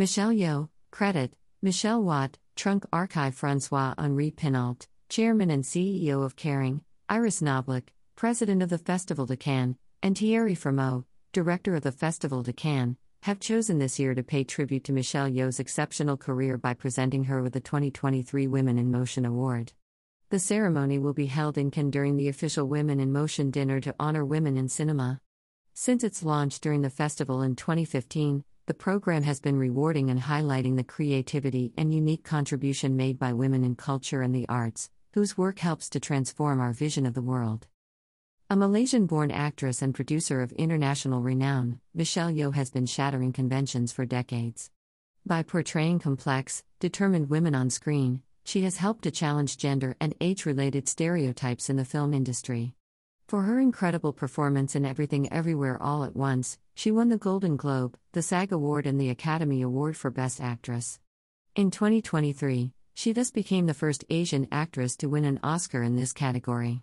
Michelle Yeoh, credit, Michelle Watt, Trunk Archive Francois Henri Pinault, Chairman and CEO of Kering, Iris Knobloch, President of the Festival de Cannes, and Thierry Frémaux, Director of the Festival de Cannes, have chosen this year to pay tribute to Michelle Yeoh's exceptional career by presenting her with the 2023 Women in Motion Award. The ceremony will be held in Cannes during the official Women in Motion dinner to honor women in cinema. Since its launch during the festival in 2015, the program has been rewarding and highlighting the creativity and unique contribution made by women in culture and the arts, whose work helps to transform our vision of the world. A Malaysian born actress and producer of international renown, Michelle Yeoh has been shattering conventions for decades. By portraying complex, determined women on screen, she has helped to challenge gender and age related stereotypes in the film industry. For her incredible performance in Everything Everywhere All at Once, she won the Golden Globe, the SAG Award, and the Academy Award for Best Actress. In 2023, she thus became the first Asian actress to win an Oscar in this category.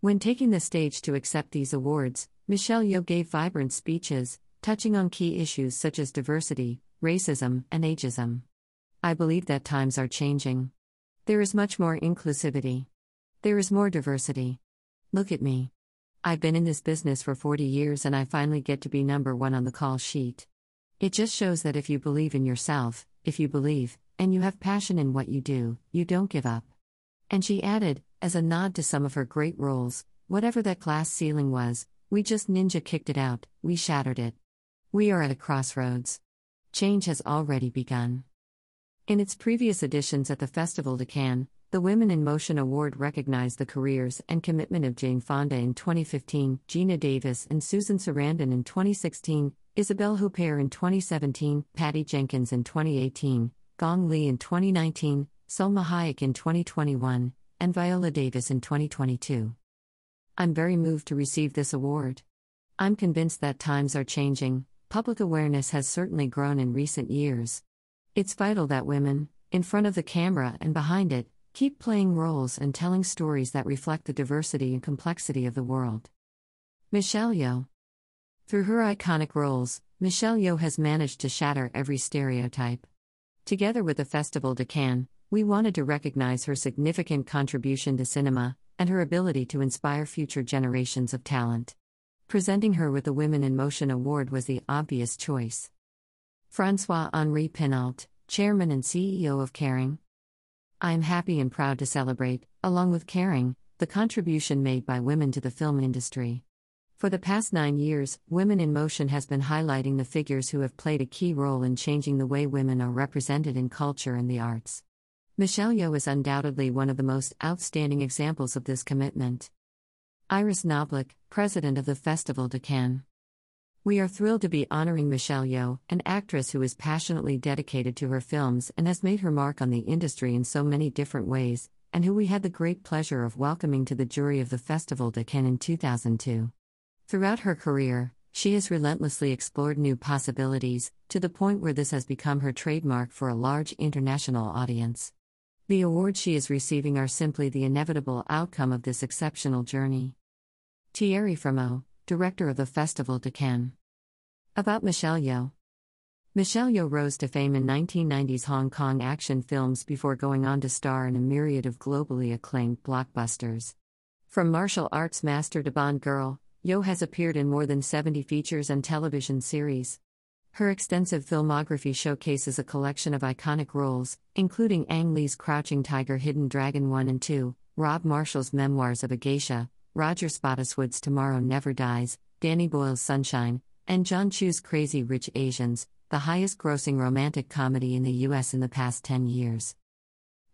When taking the stage to accept these awards, Michelle Yeoh gave vibrant speeches, touching on key issues such as diversity, racism, and ageism. I believe that times are changing. There is much more inclusivity. There is more diversity. Look at me. I've been in this business for 40 years and I finally get to be number one on the call sheet. It just shows that if you believe in yourself, if you believe, and you have passion in what you do, you don't give up. And she added, as a nod to some of her great roles, whatever that glass ceiling was, we just ninja kicked it out, we shattered it. We are at a crossroads. Change has already begun. In its previous editions at the Festival de Cannes, the Women in Motion Award recognized the careers and commitment of Jane Fonda in 2015, Geena Davis and Susan Sarandon in 2016, Isabelle Huppert in 2017, Patty Jenkins in 2018, Gong Li in 2019, Salma Hayek in 2021, and Viola Davis in 2022. I'm very moved to receive this award. I'm convinced that times are changing, public awareness has certainly grown in recent years. It's vital that women, in front of the camera and behind it, keep playing roles and telling stories that reflect the diversity and complexity of the world. Michelle Yeoh. Through her iconic roles, Michelle Yeoh has managed to shatter every stereotype. Together with the Festival de Cannes, we wanted to recognize her significant contribution to cinema and her ability to inspire future generations of talent. Presenting her with the Women in Motion Award was the obvious choice. Francois Henri Pinault, Chairman and CEO of Kering. I am happy and proud to celebrate, along with Kering, the contribution made by women to the film industry. For the past nine years, Women in Motion has been highlighting the figures who have played a key role in changing the way women are represented in culture and the arts. Michelle Yeoh is undoubtedly one of the most outstanding examples of this commitment. Iris Knobloch, President of the Festival de Cannes. We are thrilled to be honoring Michelle Yeoh, an actress who is passionately dedicated to her films and has made her mark on the industry in so many different ways, and who we had the great pleasure of welcoming to the jury of the Festival de Cannes in 2002. Throughout her career, she has relentlessly explored new possibilities, to the point where this has become her trademark for a large international audience. The awards she is receiving are simply the inevitable outcome of this exceptional journey. Thierry Frémaux, Director of the Festival de Cannes. About Michelle Yeoh. Michelle Yeoh rose to fame in 1990s Hong Kong action films before going on to star in a myriad of globally acclaimed blockbusters. From martial arts master to Bond girl, Yeoh has appeared in more than 70 features and television series. Her extensive filmography showcases a collection of iconic roles, including Ang Lee's Crouching Tiger Hidden Dragon 1 and 2, Rob Marshall's Memoirs of a Geisha, Roger Spottiswoode's Tomorrow Never Dies, Danny Boyle's Sunshine, and Jon Chu's Crazy Rich Asians, the highest grossing romantic comedy in the U.S. in the past 10 years.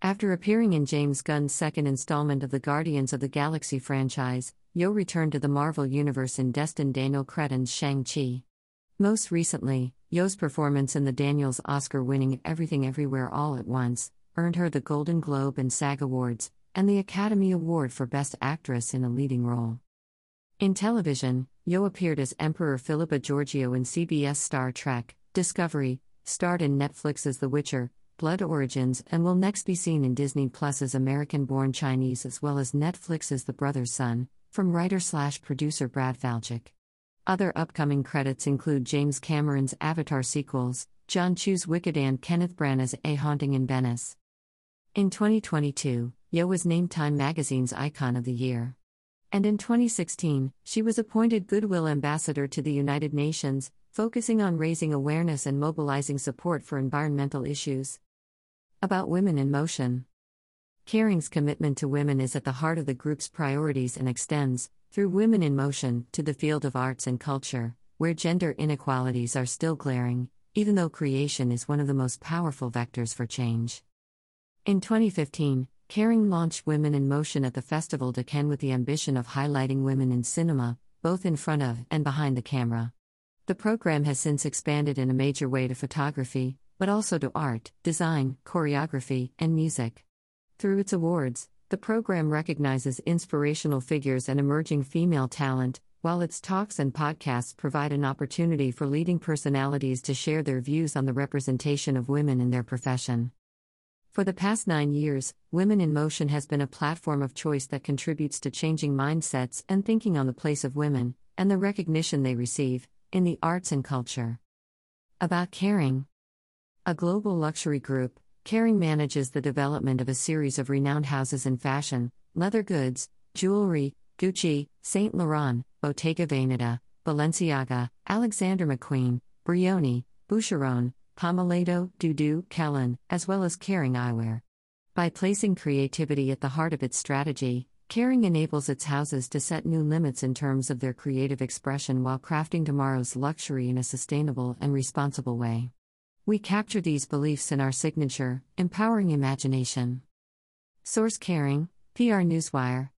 After appearing in James Gunn's second installment of the Guardians of the Galaxy franchise, Yeoh returned to the Marvel Universe in Destin Daniel Cretton's Shang-Chi. Most recently, Yeoh's performance in the Daniels Oscar winning Everything Everywhere All at Once earned her the Golden Globe and SAG Awards, and the Academy Award for Best Actress in a Leading Role. In television, Yeoh appeared as Emperor Philippa Georgiou in CBS Star Trek, Discovery, starred in Netflix's The Witcher, Blood Origins, and will next be seen in Disney Plus's American Born Chinese as well as Netflix's The Brothers Sun, from writer slash producer Brad Falchuk. Other upcoming credits include James Cameron's Avatar sequels, Jon Chu's Wicked and Kenneth Branagh's A Haunting in Venice. In 2022, Yeoh was named Time magazine's Icon of the Year. And in 2016, she was appointed Goodwill Ambassador to the United Nations, focusing on raising awareness and mobilizing support for environmental issues. About Women in Motion Kering's commitment to women is at the heart of the group's priorities and extends, through Women in Motion, to the field of arts and culture, where gender inequalities are still glaring, even though creation is one of the most powerful vectors for change. In 2015, Kering launched Women in Motion at the Festival de Cannes with the ambition of highlighting women in cinema, both in front of and behind the camera. The program has since expanded in a major way to photography, but also to art, design, choreography, and music. Through its awards, the program recognizes inspirational figures and emerging female talent, while its talks and podcasts provide an opportunity for leading personalities to share their views on the representation of women in their profession. For the past nine years, Women in Motion has been a platform of choice that contributes to changing mindsets and thinking on the place of women, and the recognition they receive, in the arts and culture. About Kering A global luxury group, Kering manages the development of a series of renowned houses in fashion, leather goods, jewelry, Gucci, Saint Laurent, Bottega Veneta, Balenciaga, Alexander McQueen, Brioni, Boucheron, Pomellato, DoDo, Qeelin, as well as Kering Eyewear. By placing creativity at the heart of its strategy, Kering enables its houses to set new limits in terms of their creative expression while crafting tomorrow's luxury in a sustainable and responsible way. We capture these beliefs in our signature, Empowering Imagination. Source Kering, PR Newswire.